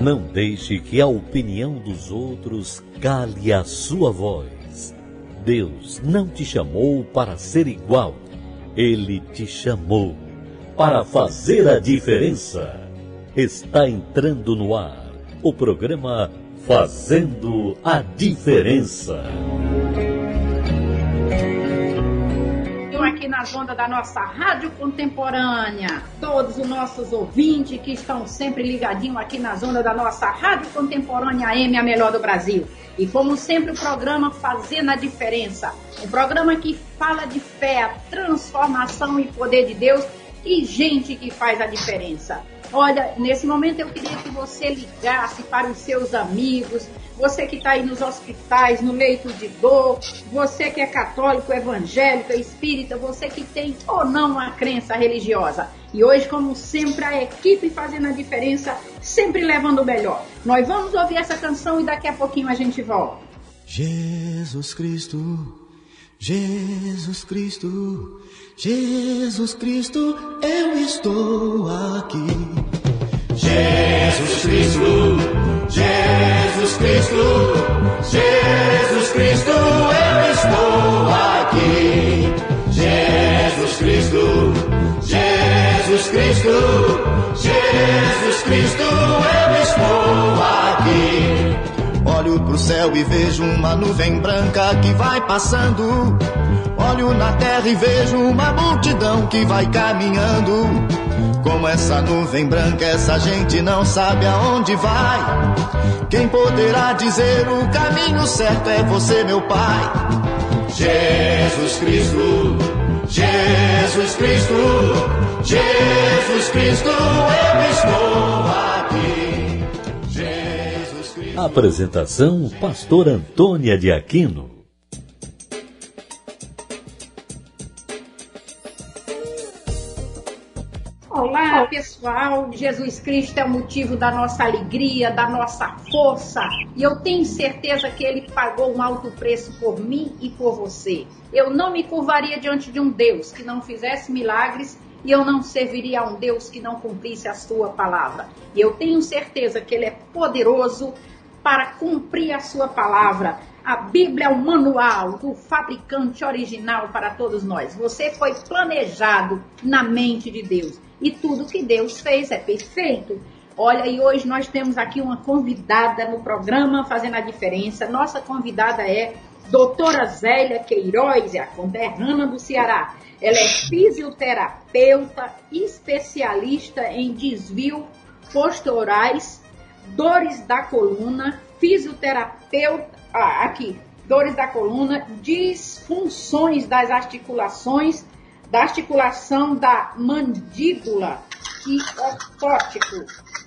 Não deixe que a opinião dos outros cale a sua voz. Deus não te chamou para ser igual. Ele te chamou para fazer a diferença. Está entrando no ar o programa Fazendo a Diferença. Aqui nas ondas da nossa Rádio Contemporânea. Todos os nossos ouvintes que estão sempre ligadinhos aqui nas ondas da nossa Rádio Contemporânea AM, a melhor do Brasil. E como sempre, o programa Fazendo a Diferença. Um programa que fala de fé, transformação e poder de Deus e gente que faz a diferença. Olha, nesse momento eu queria que você ligasse para os seus amigos, você que está aí nos hospitais, no leito de dor, você que é católico, evangélico, espírita, você que tem ou não uma crença religiosa. E hoje, como sempre, a equipe fazendo a diferença, sempre levando o melhor. Nós vamos ouvir essa canção e daqui a pouquinho a gente volta. Jesus Cristo, Jesus Cristo, Jesus Cristo, eu estou aqui. Jesus Cristo. Jesus Cristo, Jesus Cristo, eu estou aqui. Jesus Cristo, Jesus Cristo, Jesus Cristo, eu estou. Olho pro céu e vejo uma nuvem branca que vai passando. Olho na terra e vejo uma multidão que vai caminhando. Como essa nuvem branca, essa gente não sabe aonde vai. Quem poderá dizer o caminho certo é você, meu Pai. Jesus Cristo, Jesus Cristo, Jesus Cristo, eu estou aqui. Apresentação: Pastor Antônia de Aquino. Olá, pessoal. Jesus Cristo é o motivo da nossa alegria, da nossa força. E eu tenho certeza que ele pagou um alto preço por mim e por você. Eu não me curvaria diante de um Deus que não fizesse milagres e eu não serviria a um Deus que não cumprisse a sua palavra. E eu tenho certeza que ele é poderoso para cumprir a sua palavra. A Bíblia é o manual do fabricante original para todos nós. Você foi planejado na mente de Deus e tudo que Deus fez é perfeito. Olha, e hoje nós temos aqui uma convidada no programa Fazendo a Diferença. Nossa convidada é doutora Zélia Queiroz, é a conterrânea do Ceará. Ela é fisioterapeuta, especialista em desvio posturais, dores da coluna, fisioterapeuta, ah, aqui, dores da coluna, disfunções das articulações da articulação da mandíbula e ocótico.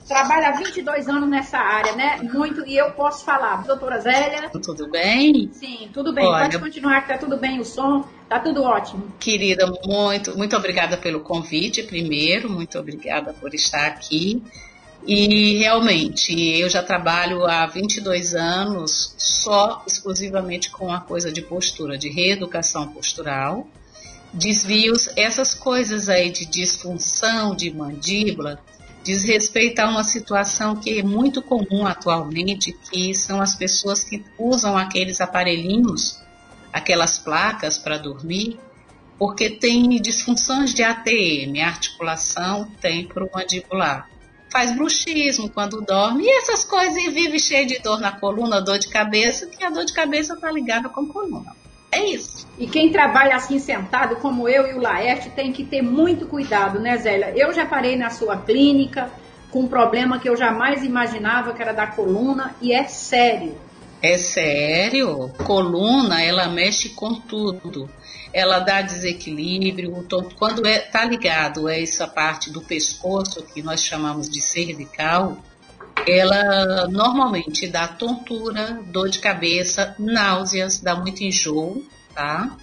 Trabalha há 22 anos nessa área, né? Muito, e eu posso falar. Doutora Zélia? Tudo bem? Sim, tudo bem. Olha, Pode continuar que tá tudo bem o som, tá tudo ótimo. Querida, muito, muito obrigada pelo convite, primeiro, muito obrigada por estar aqui. E realmente, eu já trabalho há 22 anos só exclusivamente com a coisa de postura, de reeducação postural desvios, essas coisas aí de disfunção de mandíbula, diz respeito a uma situação que é muito comum atualmente, que são as pessoas que usam aqueles aparelhinhos, aquelas placas para dormir, porque tem disfunções de ATM, articulação temporomandibular. Faz bruxismo quando dorme e essas coisas e vive cheio de dor na coluna, dor de cabeça, que a dor de cabeça está ligada com a coluna. É isso. E quem trabalha assim sentado, como eu e o Laerte, tem que ter muito cuidado, né, Zélia? Eu já parei na sua clínica com um problema que eu jamais imaginava que era da coluna e é sério. É sério? Coluna, ela mexe com tudo. Ela dá desequilíbrio, quando é, tá ligado a essa parte do pescoço que nós chamamos de cervical, ela normalmente dá tontura, dor de cabeça, náuseas, dá muito enjoo, tá?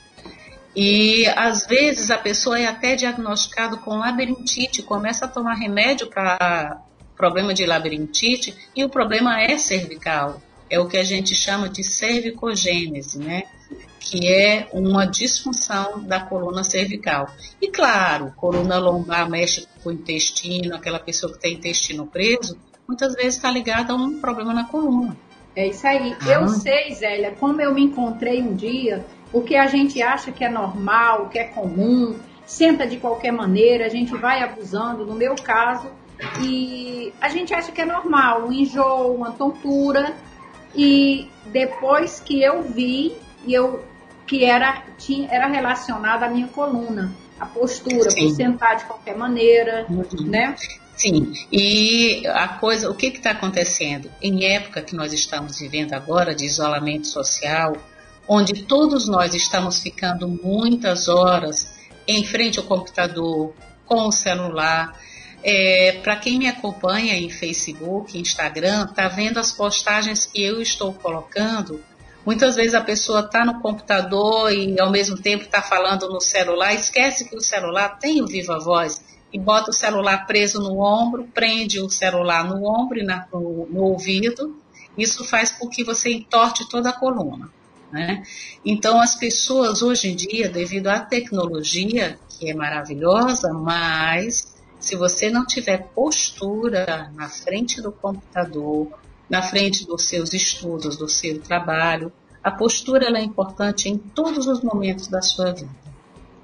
E às vezes a pessoa é até diagnosticada com labirintite, começa a tomar remédio para problema de labirintite e o problema é cervical. É o que a gente chama de cervicogênese, né? Que é uma disfunção da coluna cervical. E claro, coluna lombar mexe com o intestino, aquela pessoa que tem intestino preso, muitas vezes está ligada a um problema na coluna. É isso aí. Ah. Eu sei, Zélia, como eu me encontrei um dia, o que a gente acha que é normal, que é comum, senta de qualquer maneira, a gente vai abusando, no meu caso, e a gente acha que é normal, um enjoo, uma tontura, e depois que eu vi, eu que era, tinha, era relacionada à minha coluna, a postura, Sim. por sentar de qualquer maneira, uhum. né? Sim, e a coisa, o que está acontecendo? Em época que nós estamos vivendo agora de isolamento social, onde todos nós estamos ficando muitas horas em frente ao computador, com o celular. É, Para quem me acompanha em Facebook, Instagram, está vendo as postagens que eu estou colocando. Muitas vezes a pessoa está no computador e ao mesmo tempo está falando no celular, esquece que o celular tem o viva voz e bota o celular preso no ombro, prende o celular no ombro e na, no, no ouvido. Isso faz com que você entorte toda a coluna. Né? Então, as pessoas hoje em dia, devido à tecnologia, que é maravilhosa, mas se você não tiver postura na frente do computador, na frente dos seus estudos, do seu trabalho, a postura é importante em todos os momentos da sua vida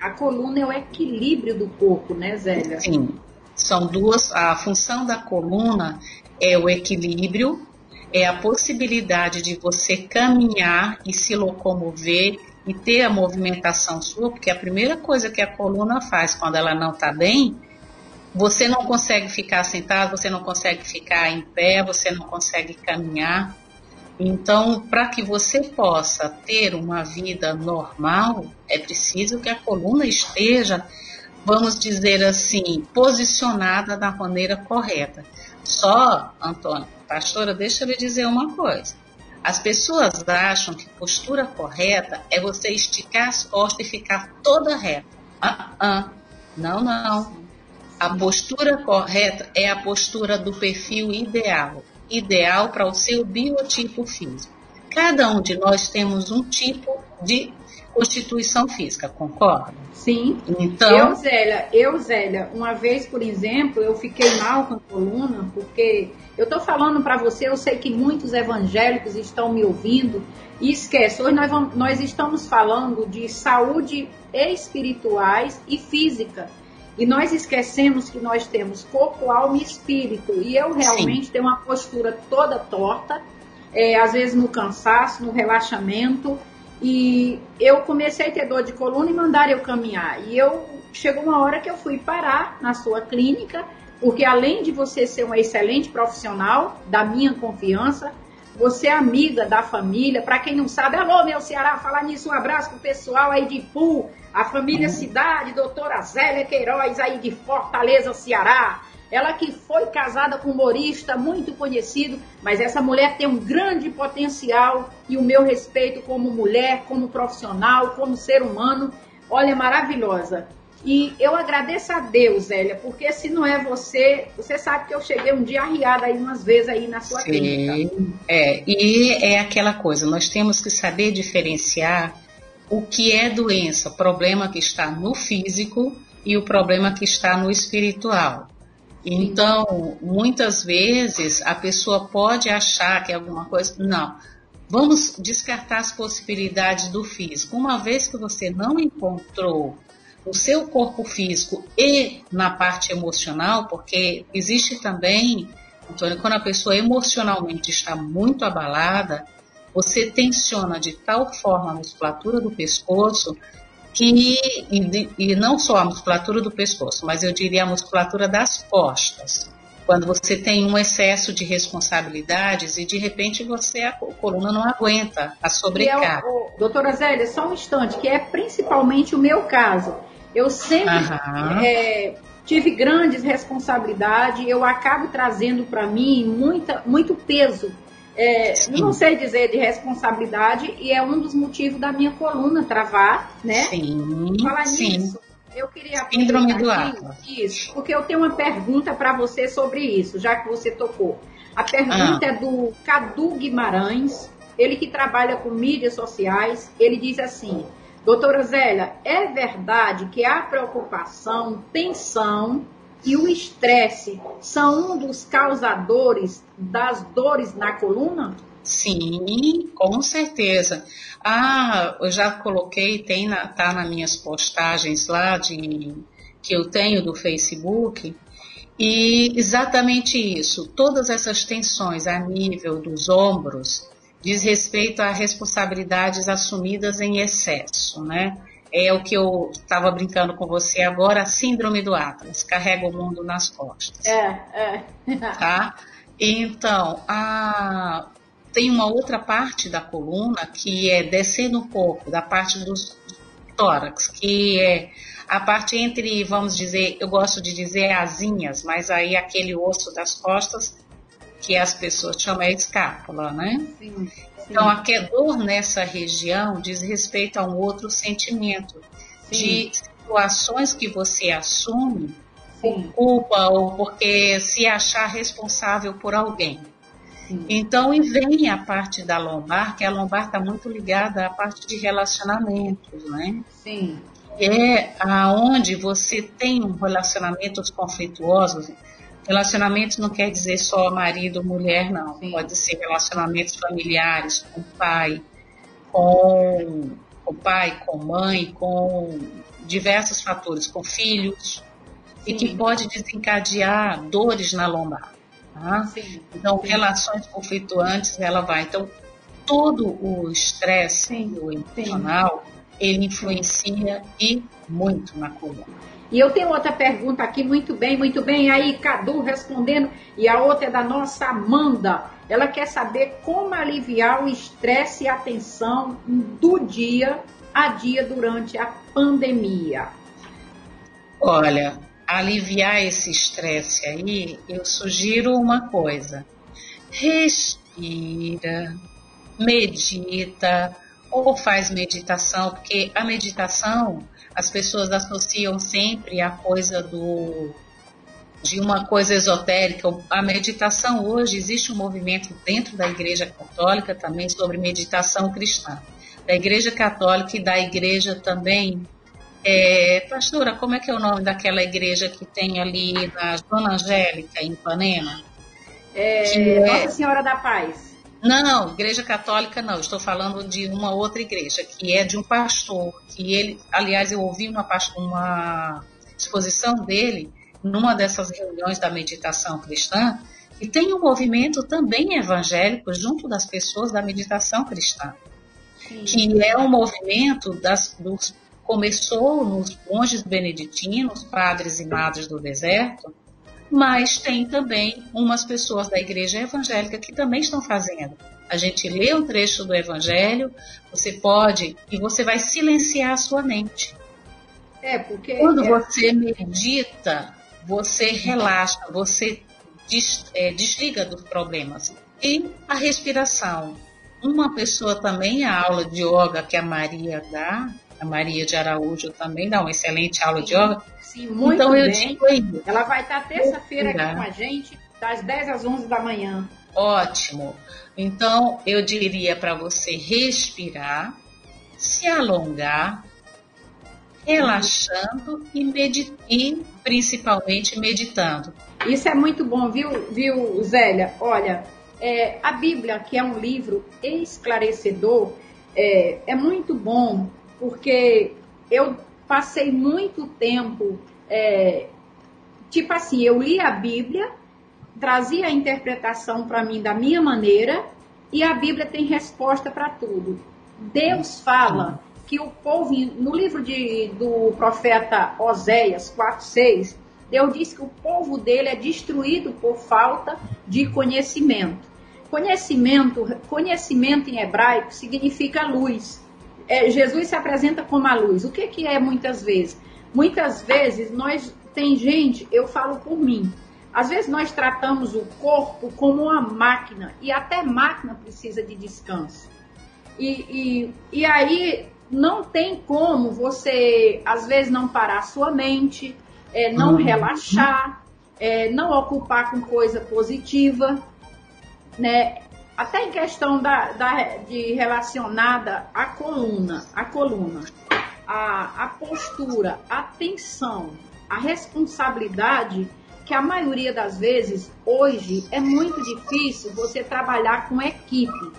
a coluna é o equilíbrio do corpo, né, Zélia? Sim. São duas. A função da coluna é o equilíbrio, é a possibilidade de você caminhar e se locomover e ter a movimentação sua, porque a primeira coisa que a coluna faz quando ela não está bem, você não consegue ficar sentado, você não consegue ficar em pé, você não consegue caminhar. Então, para que você possa ter uma vida normal, é preciso que a coluna esteja, vamos dizer assim, posicionada da maneira correta. Só, Antônio, pastora, deixa eu lhe dizer uma coisa. As pessoas acham que postura correta é você esticar as costas e ficar toda reta. Ah, ah. Não, não. A postura correta é a postura do perfil ideal ideal para o seu biotipo físico. Cada um de nós temos um tipo de constituição física, concorda? Sim. Então, eu, Zélia, eu, Zélia, uma vez, por exemplo, eu fiquei mal com a coluna, porque eu estou falando para você, eu sei que muitos evangélicos estão me ouvindo e esquece, hoje nós, vamos, nós estamos falando de saúde espirituais e física. E nós esquecemos que nós temos corpo, alma e espírito. E eu realmente Sim. tenho uma postura toda torta, é, às vezes no cansaço, no relaxamento. E eu comecei a ter dor de coluna e mandaram eu caminhar. E eu chegou uma hora que eu fui parar na sua clínica, porque além de você ser uma excelente profissional, da minha confiança, você é amiga da família. Para quem não sabe, alô, meu Ceará, falar nisso, um abraço pro pessoal aí de Pu, a família uhum. Cidade, doutora Zélia Queiroz, aí de Fortaleza, Ceará. Ela que foi casada com um humorista muito conhecido, mas essa mulher tem um grande potencial e o meu respeito como mulher, como profissional, como ser humano. Olha, maravilhosa. E eu agradeço a Deus, Zélia, porque se não é você, você sabe que eu cheguei um dia arriada aí umas vezes aí na sua Sim, clínica. É, e é aquela coisa, nós temos que saber diferenciar o que é doença, problema que está no físico e o problema que está no espiritual. Então, muitas vezes a pessoa pode achar que é alguma coisa. Não. Vamos descartar as possibilidades do físico. Uma vez que você não encontrou no seu corpo físico e na parte emocional, porque existe também, Antônio, quando a pessoa emocionalmente está muito abalada, você tensiona de tal forma a musculatura do pescoço que, e, e não só a musculatura do pescoço, mas eu diria a musculatura das costas quando você tem um excesso de responsabilidades e de repente você a coluna não aguenta a sobrecarga. É o, o, doutora Zélia, só um instante, que é principalmente o meu caso. Eu sempre é, tive grandes responsabilidades, eu acabo trazendo para mim muita, muito peso. É, não sei dizer de responsabilidade, e é um dos motivos da minha coluna travar, né? Sim. Falar sim. nisso. Eu queria Síndrome do Isso, porque eu tenho uma pergunta para você sobre isso, já que você tocou. A pergunta ah. é do Cadu Guimarães, ele que trabalha com mídias sociais. Ele diz assim: Doutora Zélia, é verdade que há preocupação, tensão e o estresse são um dos causadores das dores na coluna? Sim, com certeza. Ah, eu já coloquei, tem na, tá nas minhas postagens lá de que eu tenho do Facebook, e exatamente isso, todas essas tensões a nível dos ombros diz respeito a responsabilidades assumidas em excesso, né? É o que eu estava brincando com você agora, a síndrome do Atlas, carrega o mundo nas costas. É, é. tá? Então, a, tem uma outra parte da coluna que é descendo um pouco da parte dos tórax, que é a parte entre, vamos dizer, eu gosto de dizer asinhas, mas aí aquele osso das costas que as pessoas chamam é escápula, né? Sim, sim. Então, a dor nessa região diz respeito a um outro sentimento sim. de situações que você assume por culpa ou porque se achar responsável por alguém. Então, e vem a parte da lombar, que a lombar está muito ligada à parte de relacionamentos, né? Sim. É aonde você tem relacionamentos conflituosos, Relacionamentos não quer dizer só marido, mulher, não. Sim. Pode ser relacionamentos familiares, com pai, com o pai, com mãe, com diversos fatores, com filhos, Sim. e que pode desencadear dores na lombar. Tá? Então, relações conflituantes, ela vai. Então, todo o estresse emocional, ele influencia e muito na coluna. E eu tenho outra pergunta aqui, muito bem, muito bem. Aí, Cadu respondendo, e a outra é da nossa Amanda. Ela quer saber como aliviar o estresse e a tensão do dia a dia durante a pandemia. Olha, aliviar esse estresse aí, eu sugiro uma coisa. Respira, medita ou faz meditação, porque a meditação as pessoas associam sempre a coisa do de uma coisa esotérica. A meditação hoje existe um movimento dentro da Igreja Católica também sobre meditação cristã. Da Igreja Católica e da Igreja também. É, pastora, como é que é o nome daquela igreja que tem ali na Zona Angélica, em Ipanema? É, é Nossa Senhora da Paz. Não, igreja católica não. Estou falando de uma outra igreja, que é de um pastor, que ele, aliás, eu ouvi uma, uma exposição dele numa dessas reuniões da meditação cristã, e tem um movimento também evangélico junto das pessoas da meditação cristã, Sim. que é um movimento das, dos, começou nos monges beneditinos, padres e madres do deserto, mas tem também umas pessoas da igreja evangélica que também estão fazendo. A gente lê um trecho do evangelho, você pode e você vai silenciar a sua mente. É, porque quando é... você medita, você relaxa, você des, é, desliga dos problemas. E a respiração. Uma pessoa também, a aula de yoga que a Maria dá, a Maria de Araújo também dá uma excelente aula de yoga, Sim, muito então, bem. Eu digo aí, Ela vai estar terça-feira aqui com a gente, das 10 às 11 da manhã. Ótimo. Então, eu diria para você respirar, se alongar, relaxando e, meditar, principalmente meditando. Isso é muito bom, viu, viu Zélia? Olha, é, a Bíblia, que é um livro esclarecedor, é, é muito bom porque eu passei muito tempo, é, tipo assim, eu li a Bíblia, trazia a interpretação para mim da minha maneira, e a Bíblia tem resposta para tudo. Deus fala que o povo, no livro de, do profeta Oséias 4,6, Deus diz que o povo dele é destruído por falta de conhecimento. Conhecimento, conhecimento em hebraico significa luz é, Jesus se apresenta como a luz. O que, que é muitas vezes? Muitas vezes nós tem gente, eu falo por mim, às vezes nós tratamos o corpo como uma máquina e até máquina precisa de descanso. E, e, e aí não tem como você, às vezes, não parar a sua mente, é, não uhum. relaxar, é, não ocupar com coisa positiva, né? Até em questão da, da, de relacionada à coluna, a coluna, a, a postura, a tensão, a responsabilidade que a maioria das vezes, hoje, é muito difícil você trabalhar com equipe.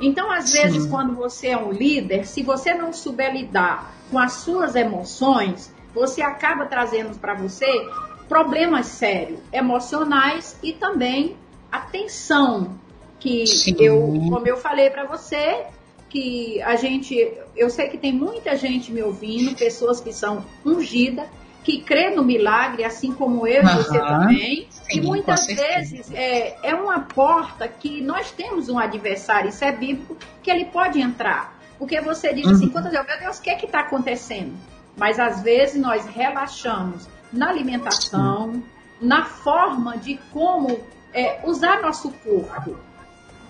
Então, às vezes, Sim. quando você é um líder, se você não souber lidar com as suas emoções, você acaba trazendo para você problemas sérios, emocionais e também a tensão que Sim. eu, como eu falei para você, que a gente, eu sei que tem muita gente me ouvindo, pessoas que são ungidas, que crê no milagre, assim como eu e você também. Sim, e muitas vezes é, é uma porta que nós temos um adversário, isso é bíblico, que ele pode entrar. Porque você diz assim, uhum. quantas vezes, meu Deus, o que é que está acontecendo? Mas às vezes nós relaxamos na alimentação, Sim. na forma de como é, usar nosso corpo.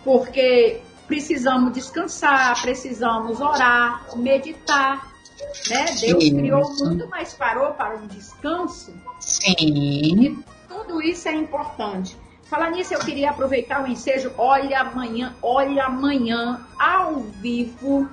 Porque precisamos descansar, precisamos orar, meditar. Né? Deus Sim. criou o mundo, mas parou para um descanso. Sim. E tudo isso é importante. Falar nisso, eu queria aproveitar o ensejo. Olha amanhã, olha amanhã, ao vivo,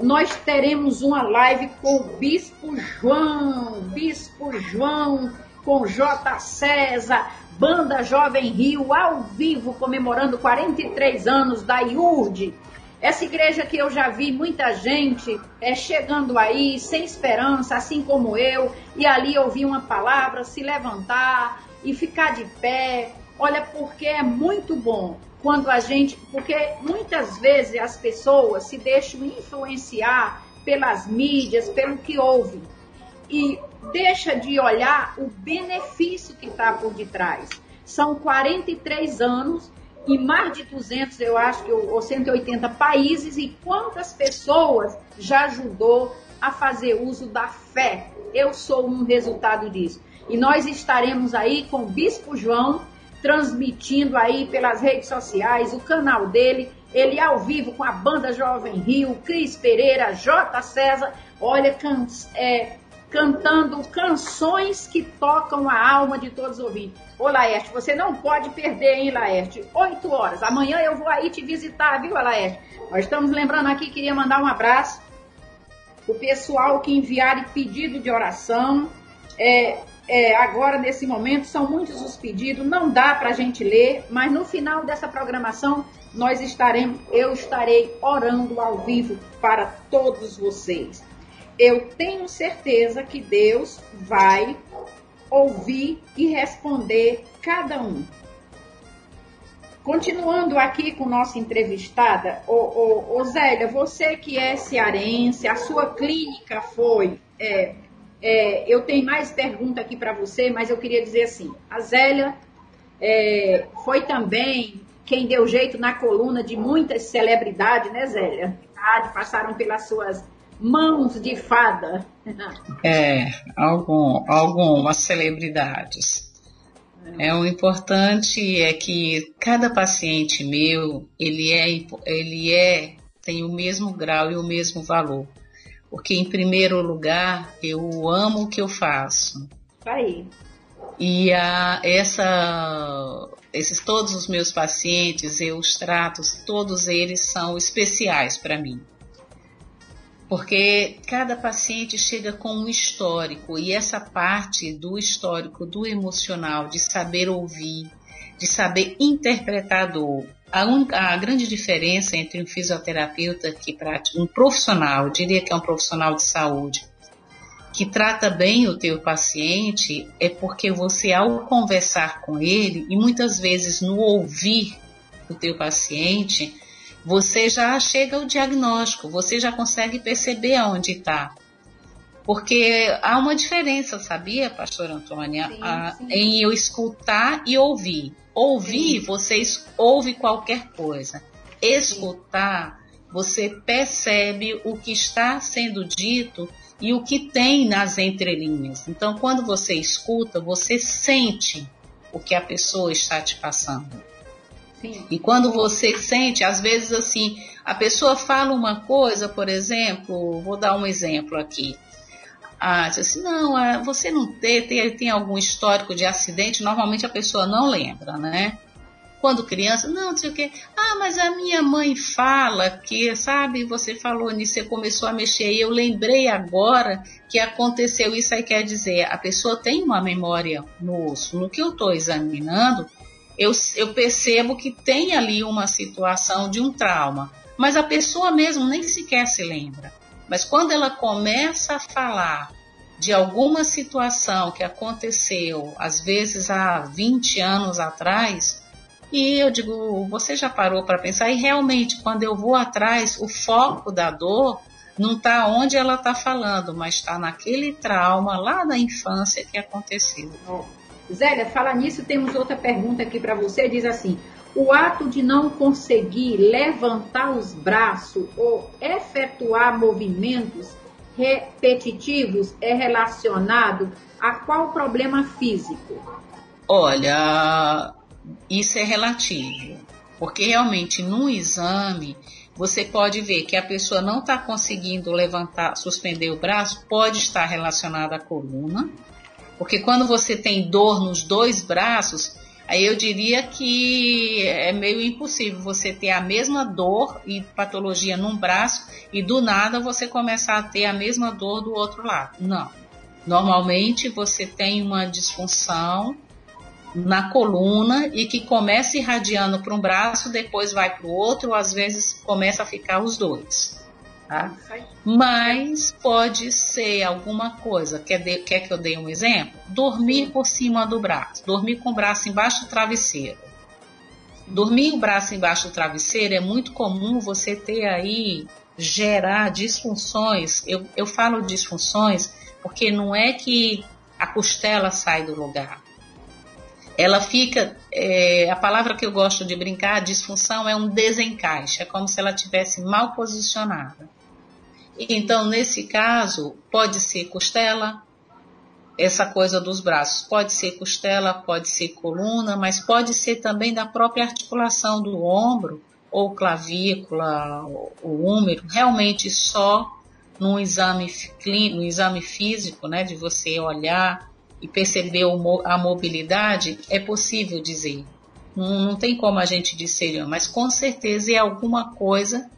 nós teremos uma live com o Bispo João, Bispo João, com J. César, Banda Jovem Rio, ao vivo, comemorando 43 anos da IURD. Essa igreja que eu já vi muita gente é, chegando aí, sem esperança, assim como eu, e ali ouvir uma palavra, se levantar e ficar de pé. Olha, porque é muito bom quando a gente. Porque muitas vezes as pessoas se deixam influenciar pelas mídias, pelo que ouvem. E deixa de olhar o benefício que está por detrás. São 43 anos e mais de 200, eu acho que, ou 180 países, e quantas pessoas já ajudou a fazer uso da fé. Eu sou um resultado disso. E nós estaremos aí com o Bispo João, transmitindo aí pelas redes sociais, o canal dele, ele ao vivo com a banda Jovem Rio, Cris Pereira, J. César, olha, é, cantando canções que tocam a alma de todos os ouvintes. Ô Laerte, você não pode perder, hein, Laerte? Oito horas. Amanhã eu vou aí te visitar, viu, Laerte? Nós estamos lembrando aqui, queria mandar um abraço o pessoal que enviaram pedido de oração. É, é, agora, nesse momento, são muitos os pedidos, não dá para a gente ler, mas no final dessa programação, nós estaremos, eu estarei orando ao vivo para todos vocês. Eu tenho certeza que Deus vai ouvir e responder cada um. Continuando aqui com nossa entrevistada, ô, ô, ô Zélia, você que é cearense, a sua clínica foi. É, é, eu tenho mais pergunta aqui para você, mas eu queria dizer assim: a Zélia é, foi também quem deu jeito na coluna de muitas celebridades, né, Zélia? Passaram pelas suas mãos de fada. É, algum, algumas celebridades. É, o importante é que cada paciente meu, ele é, ele é, tem o mesmo grau e o mesmo valor. Porque, em primeiro lugar, eu amo o que eu faço. Aí. E a, essa, esses todos os meus pacientes, eu os trato, todos eles são especiais para mim porque cada paciente chega com um histórico e essa parte do histórico, do emocional, de saber ouvir, de saber interpretar a dor. A, a grande diferença entre um fisioterapeuta que pratica, um profissional, diria que é um profissional de saúde, que trata bem o teu paciente, é porque você, ao conversar com ele, e muitas vezes no ouvir o teu paciente, você já chega ao diagnóstico, você já consegue perceber aonde está. Porque há uma diferença, sabia, pastora Antônia, sim, a, sim. em eu escutar e ouvir. Ouvir, sim. você ouve qualquer coisa. Escutar, você percebe o que está sendo dito e o que tem nas entrelinhas. Então, quando você escuta, você sente o que a pessoa está te passando. Sim. E quando você sente, às vezes assim, a pessoa fala uma coisa, por exemplo, vou dar um exemplo aqui. Ah, diz assim, não, ah, você não tem, tem, tem algum histórico de acidente, normalmente a pessoa não lembra, né? quando criança, não, não sei o quê. Ah, mas a minha mãe fala que, sabe, você falou nisso, você começou a mexer e eu lembrei agora que aconteceu isso aí quer dizer, a pessoa tem uma memória no osso. No que eu estou examinando, eu, eu percebo que tem ali uma situação de um trauma, mas a pessoa mesmo nem sequer se lembra. Mas quando ela começa a falar de alguma situação que aconteceu, às vezes há 20 anos atrás, e eu digo, você já parou para pensar? E realmente, quando eu vou atrás, o foco da dor não está onde ela está falando, mas está naquele trauma lá da infância que aconteceu. Zélia, fala nisso, temos outra pergunta aqui para você. Diz assim: o ato de não conseguir levantar os braços ou efetuar movimentos repetitivos é relacionado a qual problema físico? Olha, isso é relativo, porque realmente no exame você pode ver que a pessoa não está conseguindo levantar, suspender o braço, pode estar relacionada à coluna, porque quando você tem dor nos dois braços, aí eu diria que é meio impossível você ter a mesma dor e patologia num braço e do nada você começar a ter a mesma dor do outro lado. Não. Normalmente você tem uma disfunção na coluna e que começa irradiando para um braço, depois vai para o outro, ou às vezes começa a ficar os dois. Tá? Mas pode ser alguma coisa. Quer, de, quer que eu dê um exemplo? Dormir por cima do braço, dormir com o braço embaixo do travesseiro. Dormir o braço embaixo do travesseiro é muito comum você ter aí gerar disfunções. Eu, eu falo disfunções porque não é que a costela sai do lugar ela fica, é, a palavra que eu gosto de brincar, disfunção, é um desencaixe, é como se ela tivesse mal posicionada. Então, nesse caso, pode ser costela, essa coisa dos braços, pode ser costela, pode ser coluna, mas pode ser também da própria articulação do ombro, ou clavícula, o úmero, realmente só no exame, no exame físico, né, de você olhar e perceber a mobilidade, é possível dizer. Não, não tem como a gente dizer, mas com certeza é alguma coisa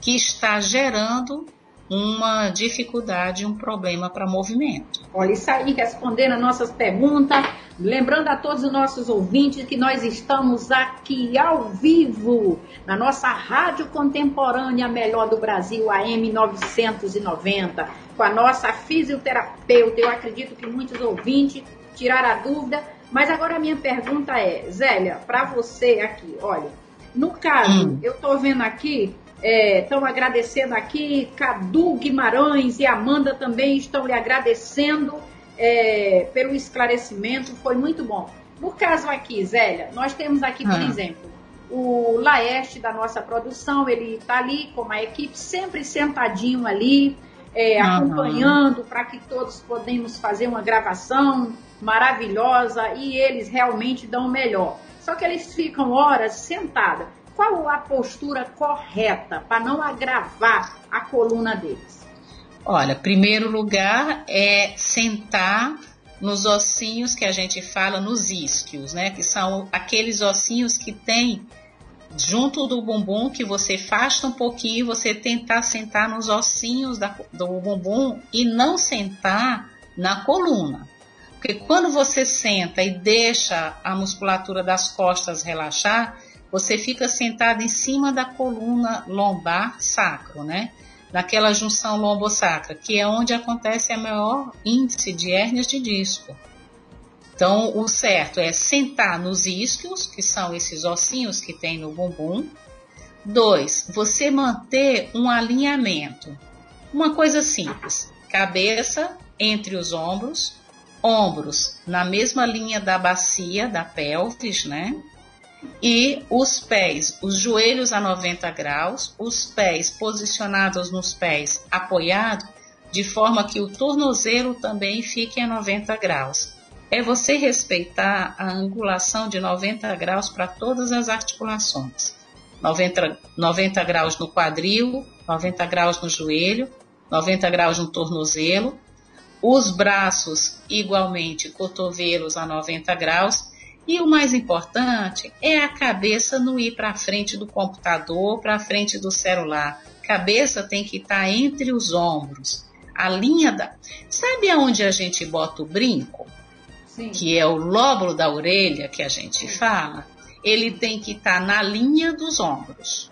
que está gerando uma dificuldade, um problema para movimento. Olha, isso aí respondendo as nossas perguntas, lembrando a todos os nossos ouvintes que nós estamos aqui ao vivo na nossa rádio contemporânea melhor do Brasil, AM 990, com a nossa fisioterapeuta. Eu acredito que muitos ouvintes tiraram a dúvida, mas agora a minha pergunta é, Zélia, para você aqui, olha, no caso, hum. eu estou vendo aqui Estão é, agradecendo aqui, Cadu Guimarães e Amanda também estão lhe agradecendo é, pelo esclarecimento, foi muito bom. No caso aqui, Zélia, nós temos aqui, por ah. exemplo, o Laeste da nossa produção, ele está ali com a equipe, sempre sentadinho ali, é, acompanhando para que todos podemos fazer uma gravação maravilhosa e eles realmente dão o melhor. Só que eles ficam horas sentados. Qual a postura correta para não agravar a coluna deles? Olha, primeiro lugar é sentar nos ossinhos que a gente fala nos isquios, né? Que são aqueles ossinhos que tem junto do bumbum que você afasta um pouquinho, você tentar sentar nos ossinhos da, do bumbum e não sentar na coluna. Porque quando você senta e deixa a musculatura das costas relaxar, você fica sentado em cima da coluna lombar sacro, né? Naquela junção lombosacra, que é onde acontece a maior índice de hérnias de disco. Então, o certo é sentar nos isquios, que são esses ossinhos que tem no bumbum. Dois, você manter um alinhamento. Uma coisa simples: cabeça entre os ombros, ombros na mesma linha da bacia, da pelvis, né? E os pés, os joelhos a 90 graus, os pés posicionados nos pés apoiados, de forma que o tornozelo também fique a 90 graus. É você respeitar a angulação de 90 graus para todas as articulações. 90, 90 graus no quadril, 90 graus no joelho, 90 graus no tornozelo, os braços igualmente, cotovelos a 90 graus E o mais importante é a cabeça não ir para frente do computador, para frente do celular. Cabeça tem que estar tá entre os ombros. A linha da. Sabe aonde a gente bota o brinco? Sim. Que é o lóbulo da orelha que a gente fala. Ele tem que estar tá na linha dos ombros.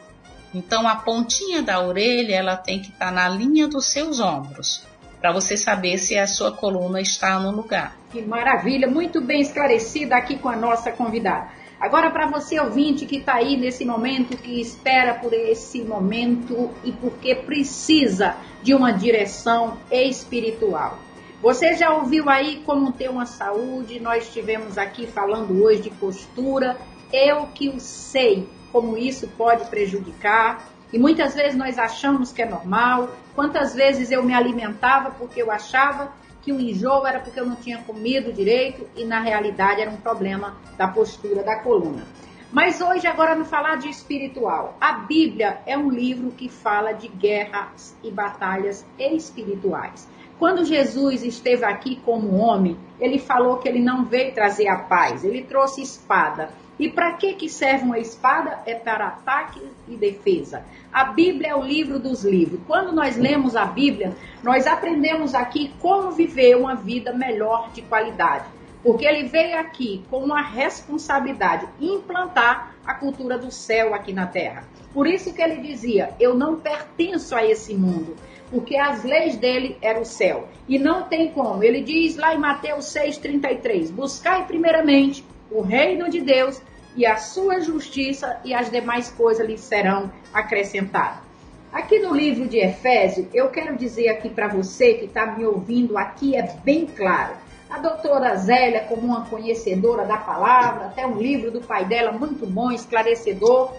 Então a pontinha da orelha ela tem que estar tá na linha dos seus ombros para você saber se a sua coluna está no lugar. Que maravilha, muito bem esclarecida aqui com a nossa convidada. Agora, para você ouvinte que está aí nesse momento, que espera por esse momento e porque precisa de uma direção espiritual. Você já ouviu aí como ter uma saúde? Nós estivemos aqui falando hoje de postura. Eu que o sei como isso pode prejudicar. E muitas vezes nós achamos que é normal. Quantas vezes eu me alimentava porque eu achava que o enjoo era porque eu não tinha comido direito e na realidade era um problema da postura da coluna. Mas hoje, agora, no falar de espiritual, a Bíblia é um livro que fala de guerras e batalhas espirituais. Quando Jesus esteve aqui como homem, ele falou que ele não veio trazer a paz, ele trouxe espada. E para que, que serve uma espada? É para ataque e defesa. A Bíblia é o livro dos livros. Quando nós lemos a Bíblia, nós aprendemos aqui como viver uma vida melhor de qualidade. Porque ele veio aqui com uma responsabilidade, implantar a cultura do céu aqui na terra. Por isso que ele dizia: Eu não pertenço a esse mundo, porque as leis dele eram o céu. E não tem como. Ele diz lá em Mateus 6,33: Buscai primeiramente o reino de Deus e a sua justiça e as demais coisas lhe serão acrescentadas. Aqui no livro de Efésios, eu quero dizer aqui para você que está me ouvindo aqui, é bem claro. A doutora Zélia, como uma conhecedora da palavra, até um livro do pai dela muito bom, esclarecedor.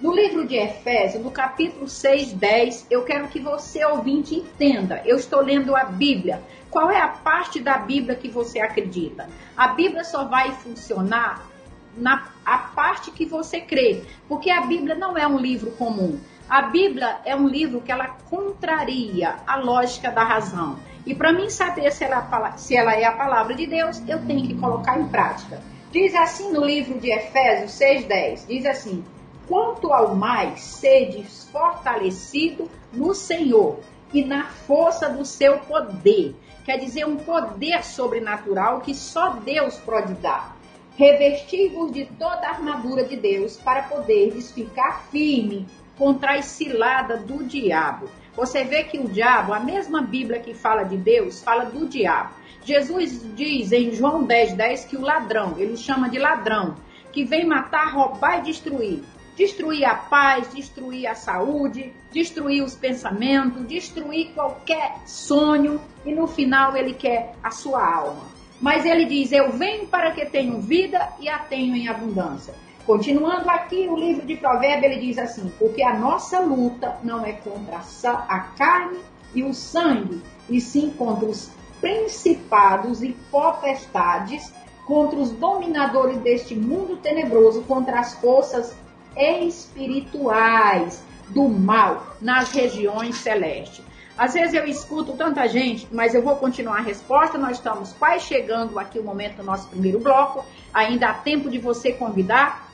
No livro de Efésios, no capítulo 6, 10, eu quero que você, ouvinte, entenda. Eu estou lendo a Bíblia. Qual é a parte da Bíblia que você acredita? A Bíblia só vai funcionar na a parte que você crê, porque a Bíblia não é um livro comum. A Bíblia é um livro que ela contraria a lógica da razão. E para mim saber se ela, se ela é a palavra de Deus, eu tenho que colocar em prática. Diz assim no livro de Efésios 6,10: diz assim: Quanto ao mais, sedes fortalecido no Senhor e na força do seu poder. Quer dizer, um poder sobrenatural que só Deus pode dar revestivos de toda a armadura de Deus para poderes ficar firme contra a cilada do diabo. Você vê que o diabo, a mesma Bíblia que fala de Deus, fala do diabo. Jesus diz em João 10, 10 que o ladrão, ele chama de ladrão, que vem matar, roubar e destruir. Destruir a paz, destruir a saúde, destruir os pensamentos, destruir qualquer sonho e no final ele quer a sua alma. Mas ele diz: Eu venho para que tenham vida e a tenham em abundância. Continuando aqui o livro de Provérbios, ele diz assim: Porque a nossa luta não é contra a carne e o sangue, e sim contra os principados e potestades, contra os dominadores deste mundo tenebroso, contra as forças espirituais do mal nas regiões celestes. Às vezes eu escuto tanta gente, mas eu vou continuar a resposta. Nós estamos quase chegando aqui o momento do nosso primeiro bloco. Ainda há tempo de você convidar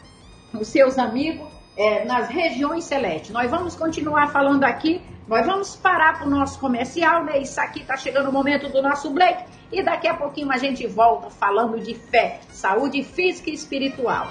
os seus amigos é, nas regiões celestes. Nós vamos continuar falando aqui. Nós vamos parar para o nosso comercial, né? Isso aqui está chegando o momento do nosso break. E daqui a pouquinho a gente volta falando de fé, saúde física e espiritual.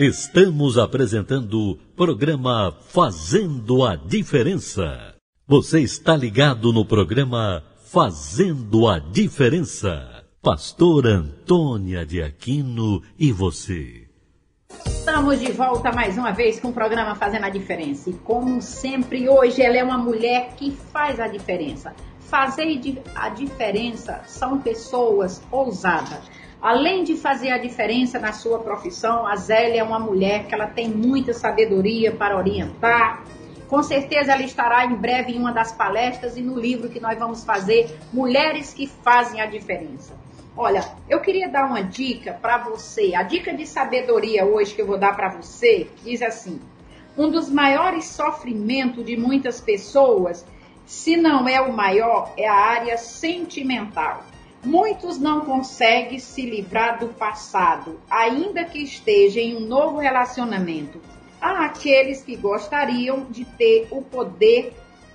Estamos apresentando o programa Fazendo a Diferença. Você está ligado no programa Fazendo a Diferença. Pastor Antônia de Aquino e você. Estamos de volta mais uma vez com o programa Fazendo a Diferença. E como sempre, hoje ela é uma mulher que faz a diferença. Fazer a diferença são pessoas ousadas Além de fazer a diferença na sua profissão, a Zélia é uma mulher que ela tem muita sabedoria para orientar. Com certeza ela estará em breve em uma das palestras e no livro que nós vamos fazer, Mulheres que Fazem a Diferença. Olha, eu queria dar uma dica para você. A dica de sabedoria hoje que eu vou dar para você diz assim: um dos maiores sofrimentos de muitas pessoas, se não é o maior, é a área sentimental. Muitos não conseguem se livrar do passado, ainda que esteja em um novo relacionamento. Há aqueles que gostariam de ter o poder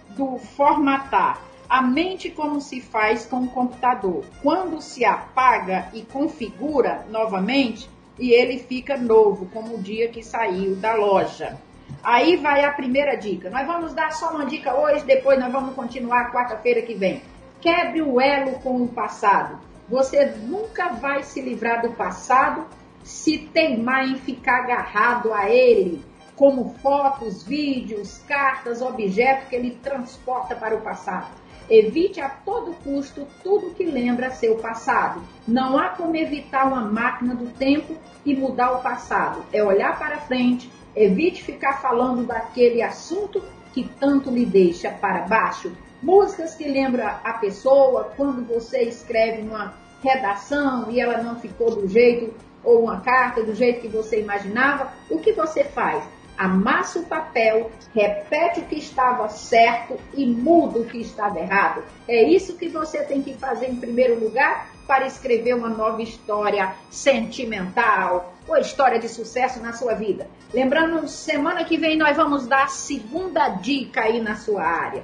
do formatar a mente como se faz com o computador. Quando se apaga e configura novamente, e ele fica novo, como o dia que saiu da loja. Aí vai a primeira dica. Nós vamos dar só uma dica hoje, depois nós vamos continuar quarta-feira que vem. Quebre o elo com o passado. Você nunca vai se livrar do passado se teimar em ficar agarrado a ele, como fotos, vídeos, cartas, objetos que ele transporta para o passado. Evite a todo custo tudo que lembra seu passado. Não há como evitar uma máquina do tempo e mudar o passado. É olhar para frente, evite ficar falando daquele assunto que tanto lhe deixa para baixo. Músicas que lembram a pessoa quando você escreve uma redação e ela não ficou do jeito, ou uma carta do jeito que você imaginava, o que você faz? amassa o papel, repete o que estava certo e muda o que estava errado. É isso que você tem que fazer em primeiro lugar para escrever uma nova história sentimental ou história de sucesso na sua vida. Lembrando, semana que vem nós vamos dar a segunda dica aí na sua área.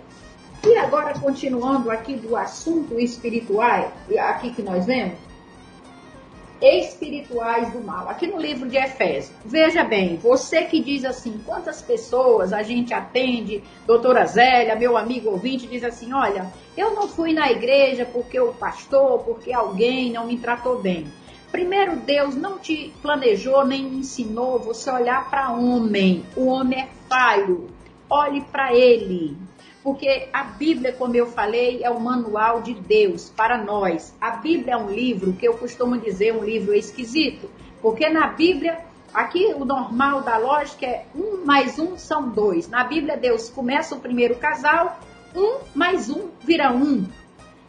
E agora, continuando aqui do assunto espiritual, aqui que nós vemos, espirituais do mal. Aqui no livro de Efésios. Veja bem, você que diz assim, quantas pessoas a gente atende, doutora Zélia, meu amigo ouvinte, diz assim: olha, eu não fui na igreja porque o pastor, porque alguém não me tratou bem. Primeiro, Deus não te planejou nem ensinou você olhar para homem. O homem é falho. Olhe para ele porque a Bíblia, como eu falei, é o manual de Deus para nós. A Bíblia é um livro que eu costumo dizer um livro esquisito, porque na Bíblia, aqui o normal da lógica é um mais um são dois. Na Bíblia, Deus começa o primeiro casal, um mais um vira um.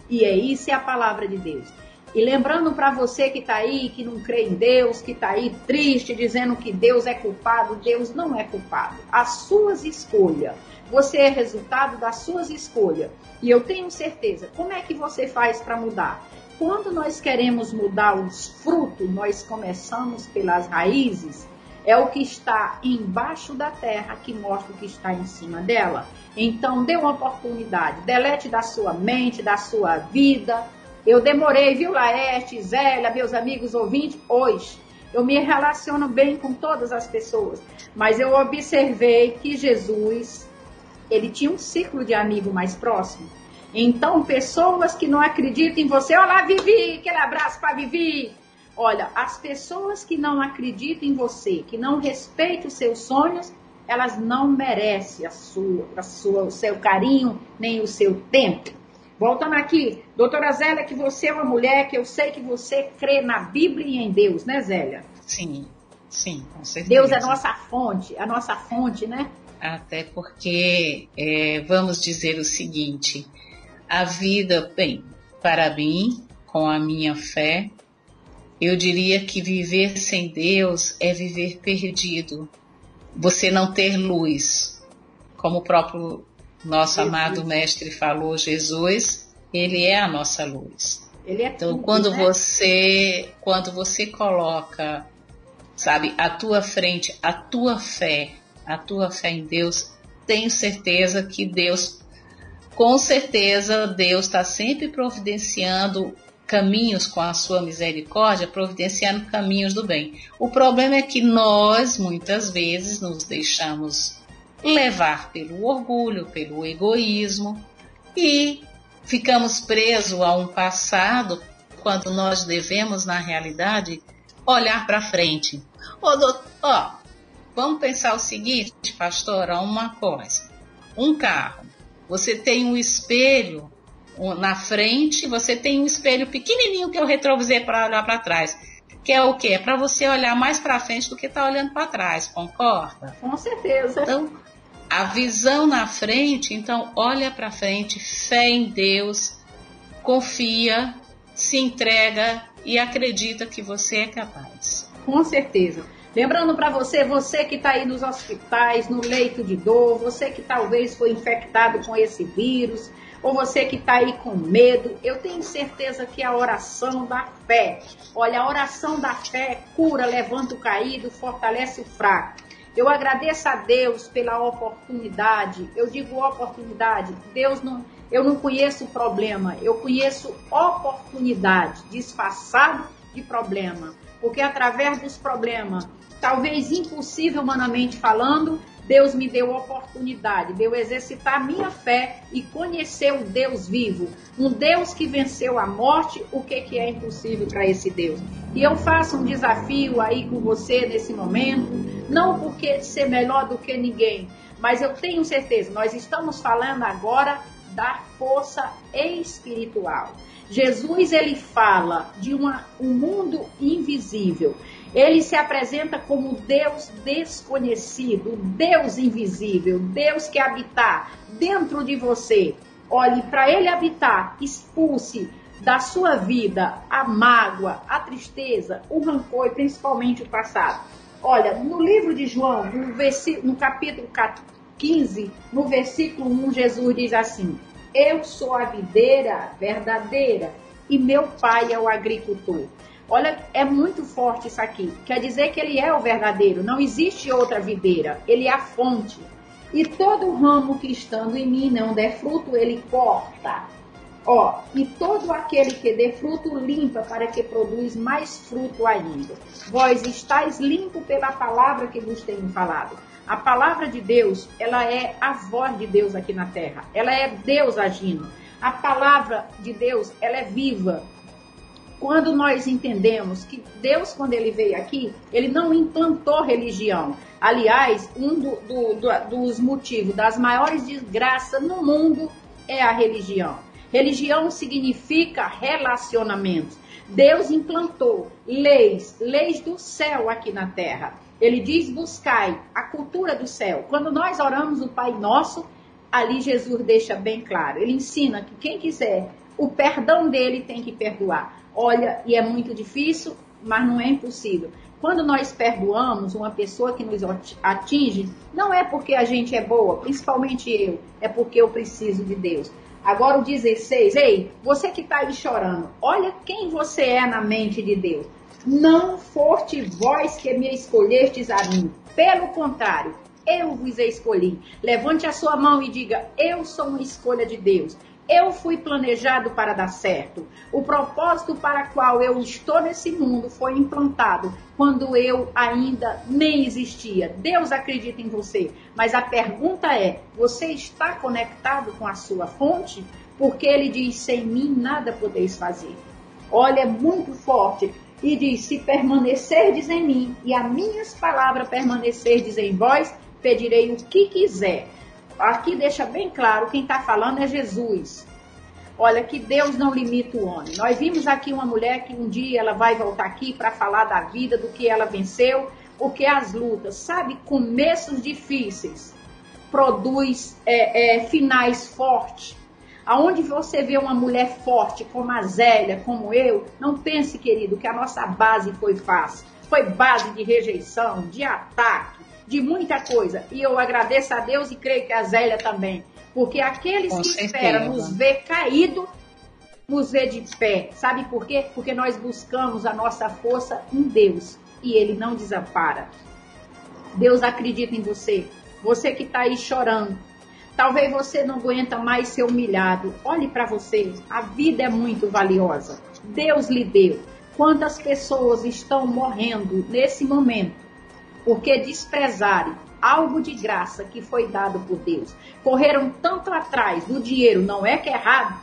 E é isso é a palavra de Deus. E lembrando para você que está aí, que não crê em Deus, que está aí triste, dizendo que Deus é culpado, Deus não é culpado. As suas escolhas você é resultado das suas escolhas. E eu tenho certeza. Como é que você faz para mudar? Quando nós queremos mudar os frutos, nós começamos pelas raízes. É o que está embaixo da terra que mostra o que está em cima dela. Então, dê uma oportunidade. Delete da sua mente, da sua vida. Eu demorei, viu, Laerte, Zélia, meus amigos ouvintes, hoje. Eu me relaciono bem com todas as pessoas, mas eu observei que Jesus ele tinha um círculo de amigo mais próximo. Então, pessoas que não acreditam em você, olá Vivi, aquele abraço para Vivi. Olha, as pessoas que não acreditam em você, que não respeitam os seus sonhos, elas não merecem a sua, a sua, o seu carinho, nem o seu tempo. Voltando aqui, doutora Zélia, que você é uma mulher que eu sei que você crê na Bíblia e em Deus, né, Zélia? Sim, sim, com certeza. Deus é a nossa fonte, a nossa fonte, né? Até porque é, vamos dizer o seguinte: a vida, bem, para mim, com a minha fé, eu diria que viver sem Deus é viver perdido. Você não ter luz, como o próprio nosso Jesus. amado mestre falou, Jesus, ele é a nossa luz. Ele é então, tudo, quando né? você quando você coloca, sabe, à tua frente a tua fé, a tua fé em Deus, tenho certeza que Deus, com certeza, Deus está sempre providenciando caminhos com a sua misericórdia, providenciando caminhos do bem. O problema é que nós, muitas vezes, nos deixamos levar pelo orgulho, pelo egoísmo e ficamos presos a um passado quando nós devemos, na realidade, olhar para frente. Ô, doutor, ó, Vamos pensar o seguinte, pastora, uma coisa. Um carro, você tem um espelho na frente, você tem um espelho pequenininho que é o retrovisor para olhar para trás. Que é o quê? É para você olhar mais para frente do que tá olhando para trás, concorda? Com certeza. Então, a visão na frente, então olha para frente, fé em Deus, confia, se entrega e acredita que você é capaz. Com certeza. Lembrando para você, você que está aí nos hospitais, no leito de dor, você que talvez foi infectado com esse vírus, ou você que está aí com medo, eu tenho certeza que a oração da fé, olha, a oração da fé cura, levanta o caído, fortalece o fraco. Eu agradeço a Deus pela oportunidade. Eu digo oportunidade. Deus não, eu não conheço problema, eu conheço oportunidade, disfarçado de problema. Porque através dos problemas, talvez impossível humanamente falando, Deus me deu oportunidade de eu exercitar minha fé e conhecer o Deus vivo, um Deus que venceu a morte, o que, que é impossível para esse Deus. E eu faço um desafio aí com você nesse momento, não porque ser melhor do que ninguém, mas eu tenho certeza, nós estamos falando agora da força espiritual. Jesus ele fala de uma, um mundo invisível. Ele se apresenta como Deus desconhecido, Deus invisível, Deus que habita dentro de você. Olhe, para ele habitar, expulse da sua vida a mágoa, a tristeza, o rancor e principalmente o passado. Olha, no livro de João, no, no capítulo 15, no versículo 1, Jesus diz assim: Eu sou a videira verdadeira e meu pai é o agricultor. Olha, é muito forte isso aqui. Quer dizer que ele é o verdadeiro, não existe outra videira, ele é a fonte. E todo ramo que estando em mim não der fruto, ele corta. Ó, e todo aquele que dê fruto limpa para que produz mais fruto ainda. Vós estáis limpo pela palavra que vos tenho falado. A palavra de Deus, ela é a voz de Deus aqui na terra. Ela é Deus agindo. A palavra de Deus, ela é viva quando nós entendemos que Deus, quando ele veio aqui, ele não implantou religião. Aliás, um do, do, do, dos motivos das maiores desgraças no mundo é a religião. Religião significa relacionamento. Deus implantou leis, leis do céu aqui na terra. Ele diz: buscai a cultura do céu. Quando nós oramos o Pai Nosso, ali Jesus deixa bem claro. Ele ensina que quem quiser o perdão dele tem que perdoar. Olha, e é muito difícil, mas não é impossível. Quando nós perdoamos uma pessoa que nos atinge, não é porque a gente é boa, principalmente eu, é porque eu preciso de Deus. Agora o 16, ei, você que está aí chorando, olha quem você é na mente de Deus. Não foste vós que me escolhestes a mim, pelo contrário, eu vos escolhi. Levante a sua mão e diga: Eu sou uma escolha de Deus. Eu fui planejado para dar certo. O propósito para qual eu estou nesse mundo foi implantado quando eu ainda nem existia. Deus acredita em você, mas a pergunta é: você está conectado com a sua fonte? Porque ele diz: sem mim nada podeis fazer. Olha, é muito forte. E diz: se permanecerdes em mim e as minhas palavras permanecerdes em vós, pedirei o que quiser aqui deixa bem claro, quem está falando é Jesus. Olha, que Deus não limita o homem. Nós vimos aqui uma mulher que um dia ela vai voltar aqui para falar da vida, do que ela venceu, o que as lutas, sabe? Começos difíceis produz é, é, finais fortes. Aonde você vê uma mulher forte como a Zélia, como eu, não pense, querido, que a nossa base foi fácil. Foi base de rejeição, de ataque, de muita coisa. E eu agradeço a Deus e creio que a Zélia também. Porque aqueles Com que certeza. esperam nos ver caído, nos ver de pé. Sabe por quê? Porque nós buscamos a nossa força em Deus. E Ele não desampara. Deus acredita em você. Você que está aí chorando. Talvez você não aguenta mais ser humilhado. Olhe para você. A vida é muito valiosa. Deus lhe deu. Quantas pessoas estão morrendo nesse momento porque desprezarem algo de graça que foi dado por Deus. Correram tanto atrás do dinheiro, não é que é errado,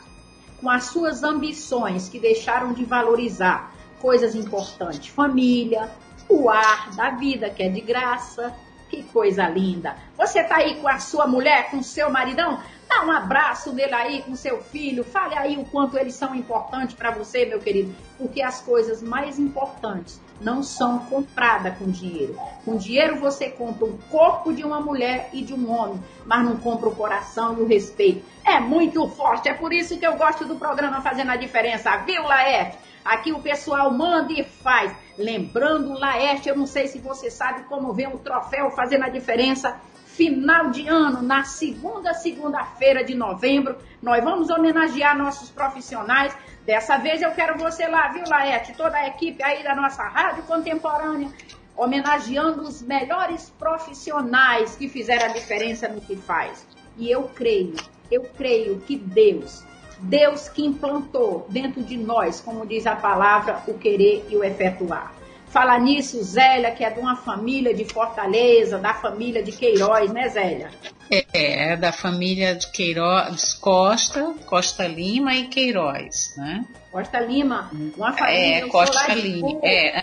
com as suas ambições que deixaram de valorizar coisas importantes, família, o ar da vida que é de graça. Que coisa linda. Você tá aí com a sua mulher, com o seu maridão? Dá um abraço nele aí com seu filho. Fale aí o quanto eles são importantes para você, meu querido. Porque as coisas mais importantes não são compradas com dinheiro. Com dinheiro você compra o corpo de uma mulher e de um homem, mas não compra o coração e o respeito. É muito forte, é por isso que eu gosto do programa Fazendo a Diferença, viu, Laerte? Aqui o pessoal manda e faz. Lembrando, Laerte, eu não sei se você sabe como vem o troféu Fazendo a Diferença final de ano, na segunda segunda-feira de novembro, nós vamos homenagear nossos profissionais. Dessa vez eu quero você lá, viu, Laerte? Toda a equipe aí da nossa Rádio Contemporânea, homenageando os melhores profissionais que fizeram a diferença no que faz. E eu creio, eu creio que Deus, Deus que implantou dentro de nós, como diz a palavra, o querer e o efetuar. Fala nisso, Zélia, que é de uma família de Fortaleza, da família de Queiroz, né, Zélia? É, é da família de Queiroz, Costa, Costa Lima e Queiroz, né? Costa Lima, uma família. É, Costa Lima. É,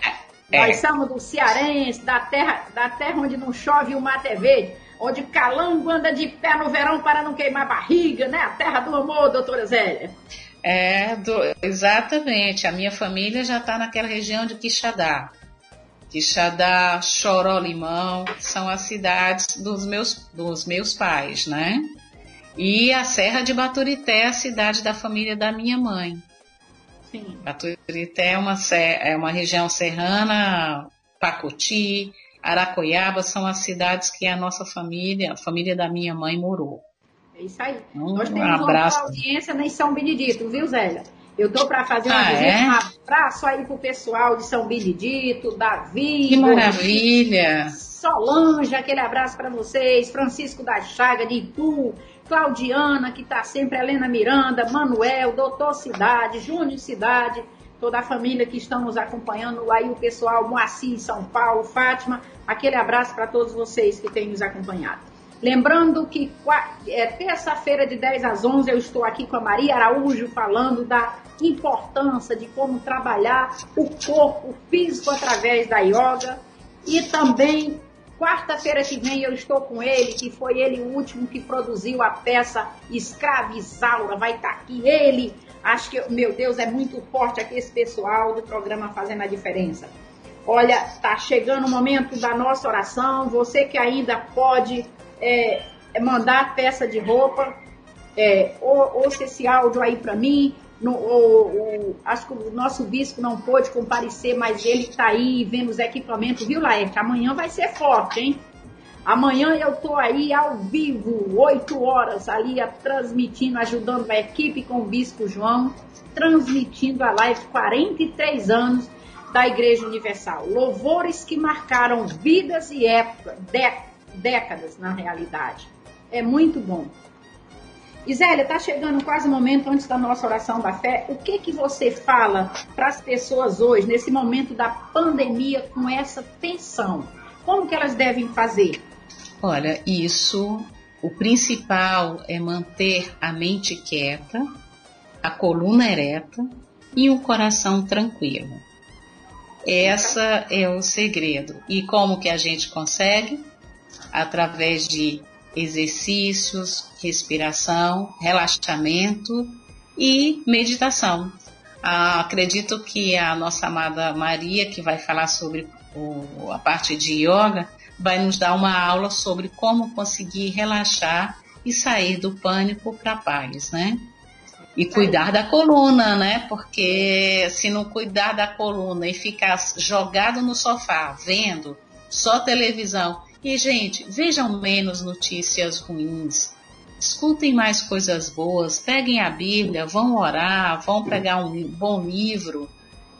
é, Nós somos do Cearense, da terra, da terra onde não chove e o mato é verde, onde calango anda de pé no verão para não queimar barriga, né? A terra do amor, doutora Zélia. É, do, exatamente. A minha família já está naquela região de Quixadá. Quixadá, Choró Limão, são as cidades dos meus, dos meus pais, né? E a Serra de Baturité é a cidade da família da minha mãe. Sim. Baturité é uma, é uma região serrana, Pacuti, Aracoiaba são as cidades que a nossa família, a família da minha mãe morou. É isso aí. Um Nós temos abraço. uma audiência em São Benedito, viu, Zélia? Eu estou para fazer uma ah, visita, é? um abraço aí pro pessoal de São Benedito, Davi. Que maravilha! Solange, aquele abraço para vocês, Francisco da Chaga de Itu, Claudiana, que está sempre, Helena Miranda, Manuel, Doutor Cidade, Júnior Cidade, toda a família que estão nos acompanhando, aí o pessoal, Moacir, São Paulo, Fátima, aquele abraço para todos vocês que têm nos acompanhado. Lembrando que é, terça-feira de 10 às 11 eu estou aqui com a Maria Araújo falando da importância de como trabalhar o corpo físico através da yoga. E também, quarta-feira que vem, eu estou com ele, que foi ele o último que produziu a peça Escrava Isaura. Vai estar aqui ele. Acho que, meu Deus, é muito forte aqui esse pessoal do programa Fazendo a Diferença. Olha, tá chegando o momento da nossa oração. Você que ainda pode é, é mandar peça de roupa, é, ou, ou se esse áudio aí para mim, no, o, o, acho que o nosso bispo não pôde comparecer, mas ele está aí vendo os equipamentos, viu, Laerte? Amanhã vai ser forte, hein? Amanhã eu estou aí ao vivo, 8 horas, ali transmitindo, ajudando a equipe com o Bispo João, transmitindo a live 43 anos da Igreja Universal. Louvores que marcaram vidas e época, décadas na realidade. É muito bom. Isélia, está chegando quase o momento antes da nossa oração da fé. O que que você fala para as pessoas hoje, nesse momento da pandemia, com essa tensão? Como que elas devem fazer? Olha, isso, o principal é manter a mente quieta, a coluna ereta e o coração tranquilo. Essa é o segredo. E como que a gente consegue? Através de exercícios, respiração, relaxamento e meditação. Ah, acredito que a nossa amada Maria, que vai falar sobre o, a parte de yoga, vai nos dar uma aula sobre como conseguir relaxar e sair do pânico para paz, né? E cuidar da coluna, né? Porque se não cuidar da coluna e ficar jogado no sofá vendo só televisão e, gente, vejam menos notícias ruins. Escutem mais coisas boas, peguem a Bíblia, vão orar, vão pegar um bom livro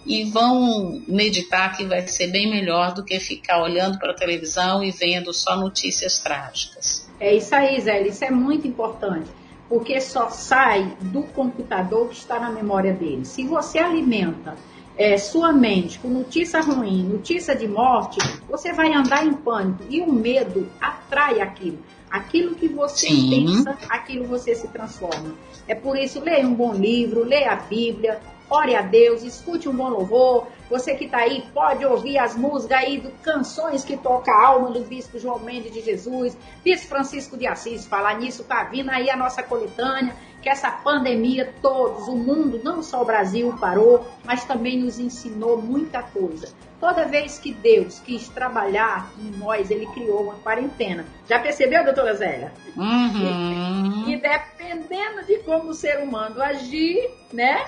e vão meditar que vai ser bem melhor do que ficar olhando para a televisão e vendo só notícias trágicas. É isso aí, Zé, isso é muito importante, porque só sai do computador que está na memória dele. Se você alimenta é, sua mente com notícia ruim, notícia de morte, você vai andar em pânico. E o medo atrai aquilo. Aquilo que você Sim. pensa, aquilo você se transforma. É por isso, leia um bom livro, leia a Bíblia, ore a Deus, escute um bom louvor. Você que está aí pode ouvir as músicas aí, do, canções que toca a alma do Bispo João Mendes de Jesus, Bispo Francisco de Assis. Falar nisso, tá vindo aí a nossa coletânea que essa pandemia, todos, o mundo, não só o Brasil parou, mas também nos ensinou muita coisa. Toda vez que Deus quis trabalhar em nós, Ele criou uma quarentena. Já percebeu, doutora Zélia? Uhum. E, e, dependendo de como o ser humano agir, né?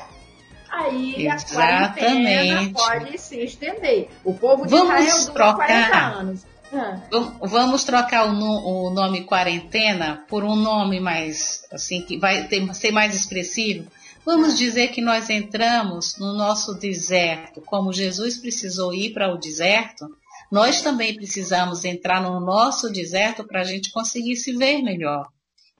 Aí Exatamente. a quarentena pode se estender. O povo de Vamos Israel durou 40 anos. Ah. Vamos trocar o, no, o, nome quarentena por um nome mais assim que vai ter, ser mais expressivo. Vamos dizer que nós entramos no nosso deserto, como Jesus precisou ir para o deserto, nós também precisamos entrar no nosso deserto para a gente conseguir se ver melhor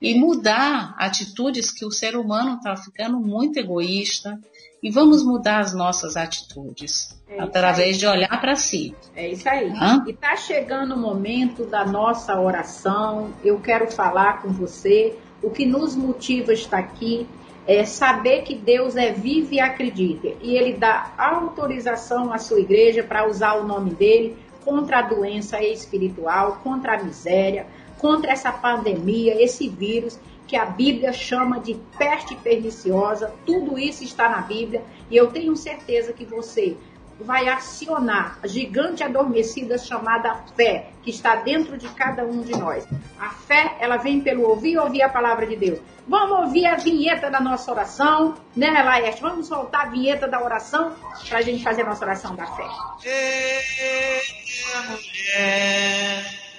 e mudar atitudes que o ser humano está ficando muito egoísta e vamos mudar as nossas atitudes é através de olhar para si. É isso aí. Hã? E está chegando o momento da nossa oração. Eu quero falar com você. O que nos motiva a estar aqui é saber que Deus é vivo e acredita. E Ele dá autorização à sua igreja para usar o nome dele contra a doença espiritual, contra a miséria, contra essa pandemia, esse vírus que a Bíblia chama de peste perniciosa. Tudo isso está na Bíblia e eu tenho certeza que você vai acionar a gigante adormecida chamada fé, que está dentro de cada um de nós. A fé, ela vem pelo ouvir ouvir a palavra de Deus. Vamos ouvir a vinheta da nossa oração, né, Laerte? Vamos soltar a vinheta da oração para a gente fazer a nossa oração da fé. Eita mulher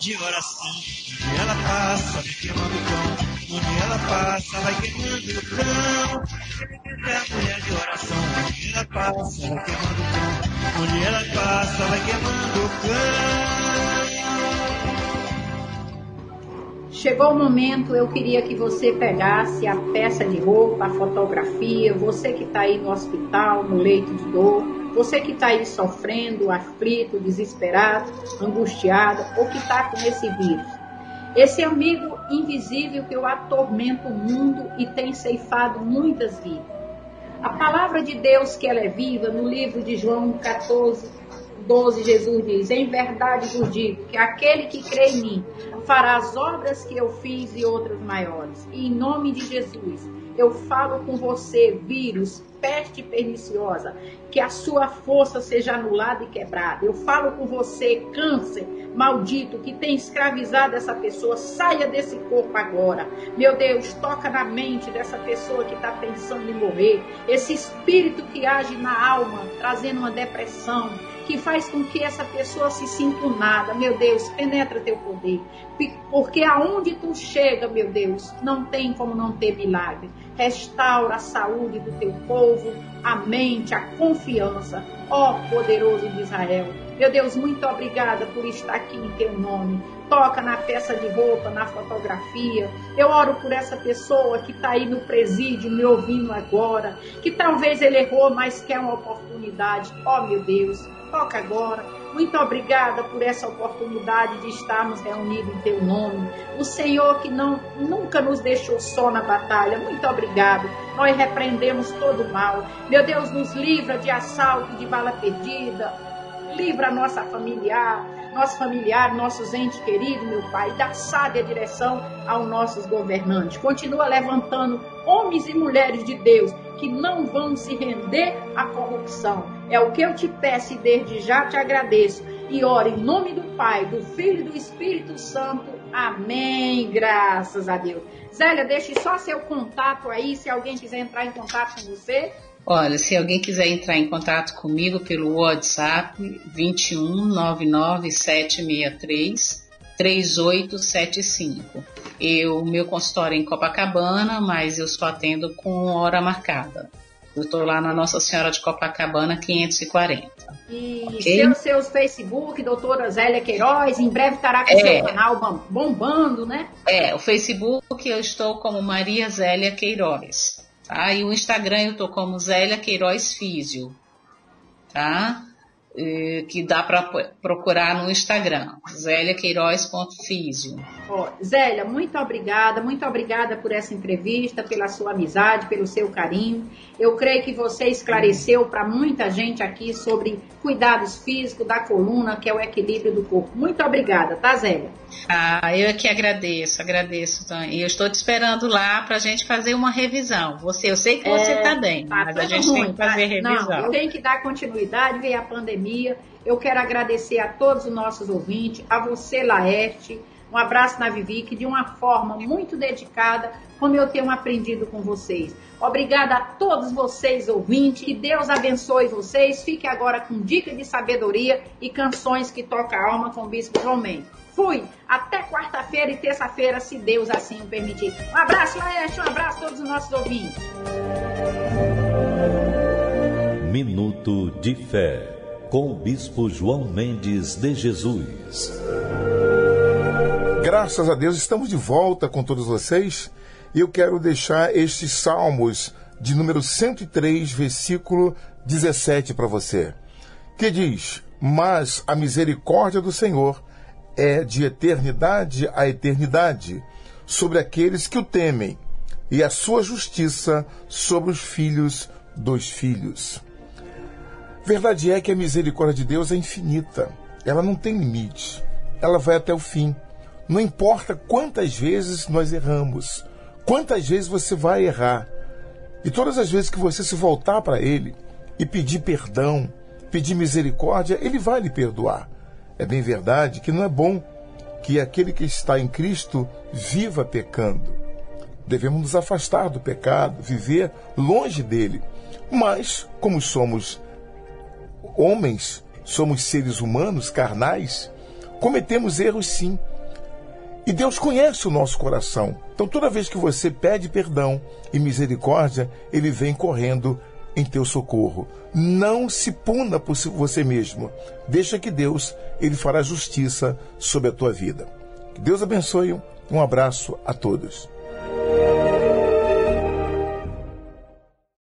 de oração. Onde ela passa, vai queimando o pão. Onde ela passa, vai queimando o pão. É a mulher de oração. Onde ela passa, vai queimando o pão. Onde ela passa, vai queimando o pão. Chegou o momento, eu queria que você pegasse a peça de roupa, a fotografia, você que está aí no hospital, no leito de dor, você que está aí sofrendo, aflito, desesperado, angustiado, ou que está com esse vírus. Esse amigo invisível que eu atormento o mundo e tem ceifado muitas vidas. A palavra de Deus que ela é viva, no livro de João 14, 12, Jesus diz: Em verdade vos digo que aquele que crê em mim fará as obras que eu fiz e outras maiores. E em nome de Jesus, eu falo com você, vírus, peste perniciosa, que a sua força seja anulada e quebrada. Eu falo com você, câncer maldito que tem escravizado essa pessoa, saia desse corpo agora. Meu Deus, toca na mente dessa pessoa que está pensando em morrer. Esse espírito que age na alma, trazendo uma depressão, que faz com que essa pessoa se sinta nada. Meu Deus, penetra teu poder. Porque aonde tu chega, meu Deus, não tem como não ter milagre. Restaura a saúde do teu povo, a mente, a confiança. Ó poderoso de Israel. Meu Deus, muito obrigada por estar aqui em teu nome. Toca na peça de roupa, na fotografia. Eu oro por essa pessoa que está aí no presídio me ouvindo agora, que talvez ele errou, mas quer uma oportunidade. Ó meu Deus, toca agora. Muito obrigada por essa oportunidade de estarmos reunidos em teu nome. O Senhor que não nunca nos deixou só na batalha. Muito obrigado. Nós repreendemos todo o mal. Meu Deus, nos livra de assalto, de bala perdida. Livra a nossa familiar, nosso familiar, nossos entes queridos, meu Pai. Dá sábia direção aos nossos governantes. Continua levantando homens e mulheres de Deus que não vão se render à corrupção. É o que eu te peço e desde já te agradeço. E oro em nome do Pai, do Filho e do Espírito Santo. Amém. Graças a Deus. Zélia, deixe só seu contato aí, se alguém quiser entrar em contato com você. Olha, se alguém quiser entrar em contato comigo pelo WhatsApp 21 99 763 3875. Eu, meu consultório é em Copacabana, mas eu só atendo com hora marcada. Eu estou lá na Nossa Senhora de Copacabana 540. E okay? seus, seus Facebook, doutora Zélia Queiroz, em breve estará com é, seu canal bombando, né? É, o Facebook eu estou como Maria Zélia Queiroz. Tá? E o Instagram eu estou como Zélia Queiroz Físio. Tá? Que dá para procurar no Instagram, zéliaqueiroz.físio. Oh, Zélia, muito obrigada, muito obrigada por essa entrevista, pela sua amizade, pelo seu carinho. Eu creio que você esclareceu para muita gente aqui sobre cuidados físicos da coluna, que é o equilíbrio do corpo. Muito obrigada, tá, Zélia? Ah, eu é que agradeço, agradeço, E eu estou te esperando lá para a gente fazer uma revisão. Você, eu sei que você está é, bem, tá mas a gente ruim, tem que fazer tá? revisão. Não, tem que dar continuidade, veio a pandemia. Eu quero agradecer a todos os nossos ouvintes, a você, Laerte, Um abraço na Vivi, que de uma forma muito dedicada, como eu tenho aprendido com vocês. Obrigada a todos vocês, ouvintes. Que Deus abençoe vocês. Fique agora com dica de sabedoria e canções que tocam a alma com o Bispo João Mendes. Fui! Até quarta-feira e terça-feira, se Deus assim o permitir. Um abraço, Laerte. Um abraço a todos os nossos ouvintes. Minuto de Fé, com o Bispo João Mendes de Jesus. Graças a Deus, estamos de volta com todos vocês e eu quero deixar estes salmos de número 103, versículo 17 para você, que diz: Mas a misericórdia do Senhor é de eternidade a eternidade sobre aqueles que o temem, e a sua justiça sobre os filhos dos filhos. Verdade é que a misericórdia de Deus é infinita. Ela não tem limite. Ela vai até o fim. Não importa quantas vezes nós erramos, quantas vezes você vai errar. E todas as vezes que você se voltar para Ele e pedir perdão, pedir misericórdia, Ele vai lhe perdoar. É bem verdade que não é bom que aquele que está em Cristo viva pecando. Devemos nos afastar do pecado, viver longe dele. Mas, como somos homens, somos seres humanos, carnais, cometemos erros sim. E Deus conhece o nosso coração. Então, toda vez que você pede perdão e misericórdia, Ele vem correndo em teu socorro. Não se puna por você mesmo. Deixa que Deus ele fará justiça sobre a tua vida. Que Deus abençoe. Um abraço a todos.